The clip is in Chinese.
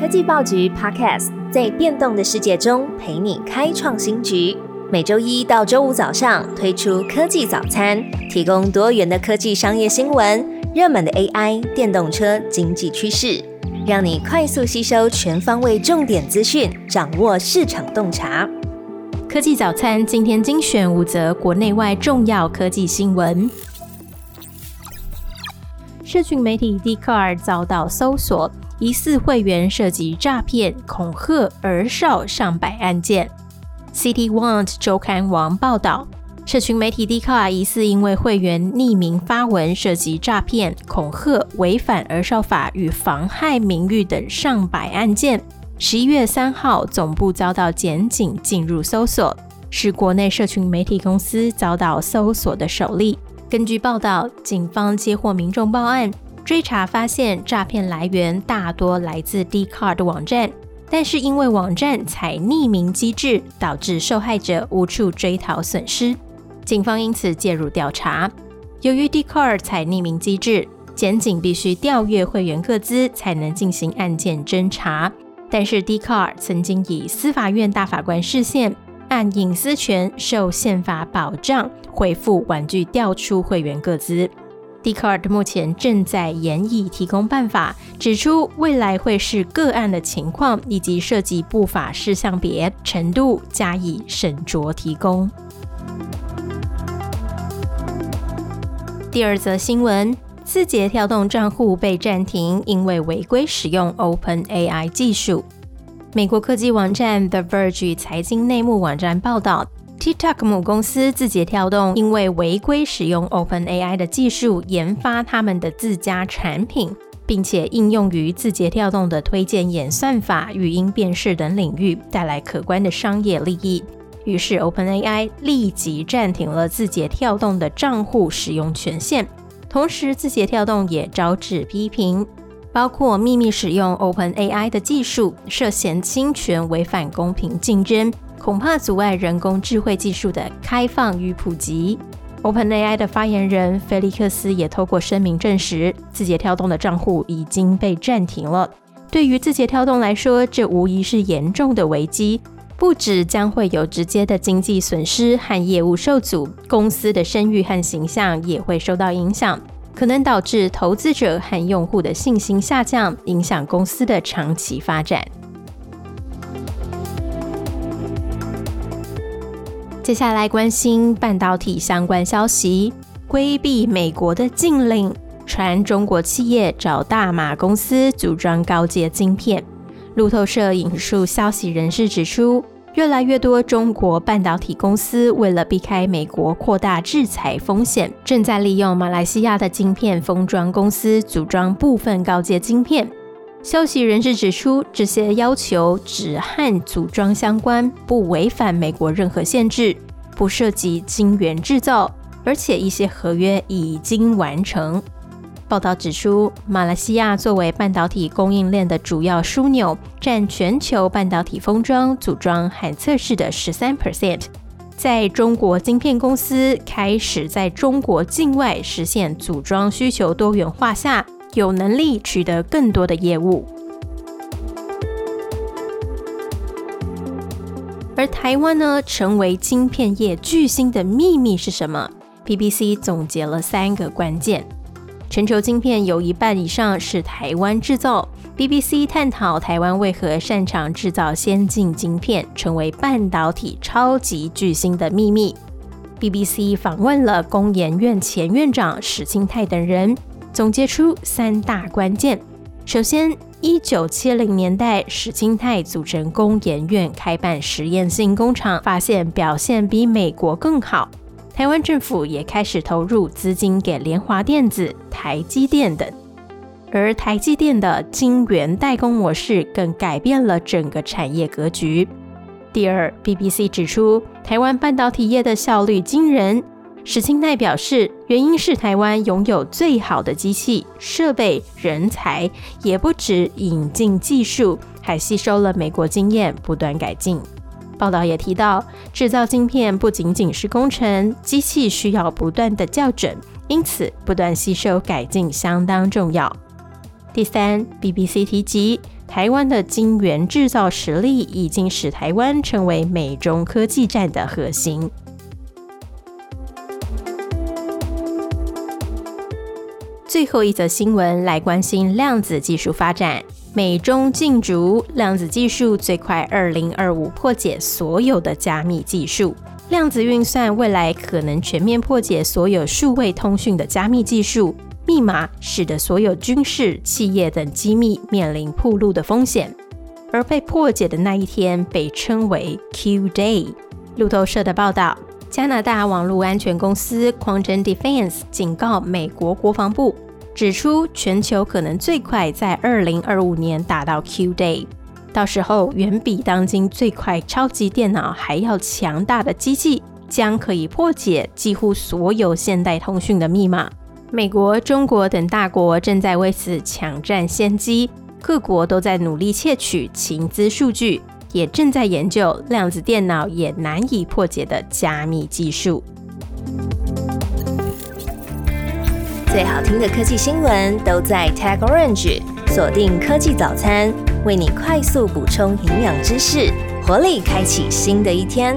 科技报局 Podcast 在变动的世界中陪你开创新局。每周一到周五早上推出科技早餐，提供多元的科技商业新闻、热门的 AI、电动车经济趋势，让你快速吸收全方位重点资讯，掌握市场洞察。科技早餐今天精选五则国内外重要科技新闻。社群媒体 d c a r 遭到搜索。疑似会员涉及诈骗、恐吓儿少上百案件。City Want 周刊网报道，社群媒体 d 卡疑似因为会员匿名发文涉及诈骗、恐吓、违反儿少法与妨害名誉等上百案件。十一月三号，总部遭到检警进入搜索，是国内社群媒体公司遭到搜索的首例。根据报道，警方接获民众报案。追查发现，诈骗来源大多来自 d c a r 的网站，但是因为网站采匿名机制，导致受害者无处追讨损失。警方因此介入调查。由于 Dcard 采匿名机制，检警必须调阅会员个资才能进行案件侦查。但是 Dcard 曾经以司法院大法官视线，按隐私权受宪法保障，回复婉拒调出会员个资。，Decard 目前正在研议提供办法，指出未来会视个案的情况以及涉及不法事项别程度加以审酌提供。第二则新闻：字节跳动账户被暂停，因为违规使用 Open AI 技术。美国科技网站 The Verge 财经内幕网站报道。TikTok 母公司字节跳动因为违规使用 OpenAI 的技术研发他们的自家产品，并且应用于字节跳动的推荐演算法、语音辨识等领域，带来可观的商业利益。于是 OpenAI 立即暂停了字节跳动的账户使用权限。同时，字节跳动也招致批评，包括秘密使用 OpenAI 的技术，涉嫌侵权，违反公平竞争。恐怕阻碍人工智慧技术的开放与普及。OpenAI 的发言人菲利克斯也透过声明证实，字节跳动的账户已经被暂停了。对于字节跳动来说，这无疑是严重的危机，不止将会有直接的经济损失和业务受阻，公司的声誉和形象也会受到影响，可能导致投资者和用户的信心下降，影响公司的长期发展。接下来关心半导体相关消息，规避美国的禁令，传中国企业找大马公司组装高阶晶片。路透社引述消息人士指出，越来越多中国半导体公司为了避开美国扩大制裁风险，正在利用马来西亚的晶片封装公司组装部分高阶晶片。消息人士指出，这些要求只和组装相关，不违反美国任何限制，不涉及晶圆制造，而且一些合约已经完成。报道指出，马来西亚作为半导体供应链的主要枢纽，占全球半导体封装、组装和测试的十三 percent。在中国晶片公司开始在中国境外实现组装需求多元化下。有能力取得更多的业务，而台湾呢，成为晶片业巨星的秘密是什么？BBC 总结了三个关键：全球晶片有一半以上是台湾制造。BBC 探讨台湾为何擅长制造先进晶片，成为半导体超级巨星的秘密。BBC 访问了工研院前院长史清泰等人。总结出三大关键。首先，一九七零年代，史清泰组成工研院，开办实验性工厂，发现表现比美国更好。台湾政府也开始投入资金给联华电子、台积电等。而台积电的晶圆代工模式更改变了整个产业格局。第二，BBC 指出，台湾半导体业的效率惊人。史清泰表示，原因是台湾拥有最好的机器设备、人才，也不止引进技术，还吸收了美国经验，不断改进。报道也提到，制造晶片不仅仅是工程，机器需要不断的校准，因此不断吸收改进相当重要。第三，BBC 提及台湾的晶圆制造实力已经使台湾成为美中科技战的核心。最后一则新闻来关心量子技术发展，美中竞逐量子技术最快二零二五破解所有的加密技术。量子运算未来可能全面破解所有数位通讯的加密技术密码，使得所有军事、企业等机密面临暴露的风险。而被破解的那一天被称为 Q Day。路透社的报道。加拿大网络安全公司 Quantum Defense 警告美国国防部，指出全球可能最快在二零二五年达到 Q Day，到时候远比当今最快超级电脑还要强大的机器，将可以破解几乎所有现代通讯的密码。美国、中国等大国正在为此抢占先机，各国都在努力窃取情资数据。也正在研究量子电脑也难以破解的加密技术。最好听的科技新闻都在 Tag Orange，锁定科技早餐，为你快速补充营养知识，活力开启新的一天。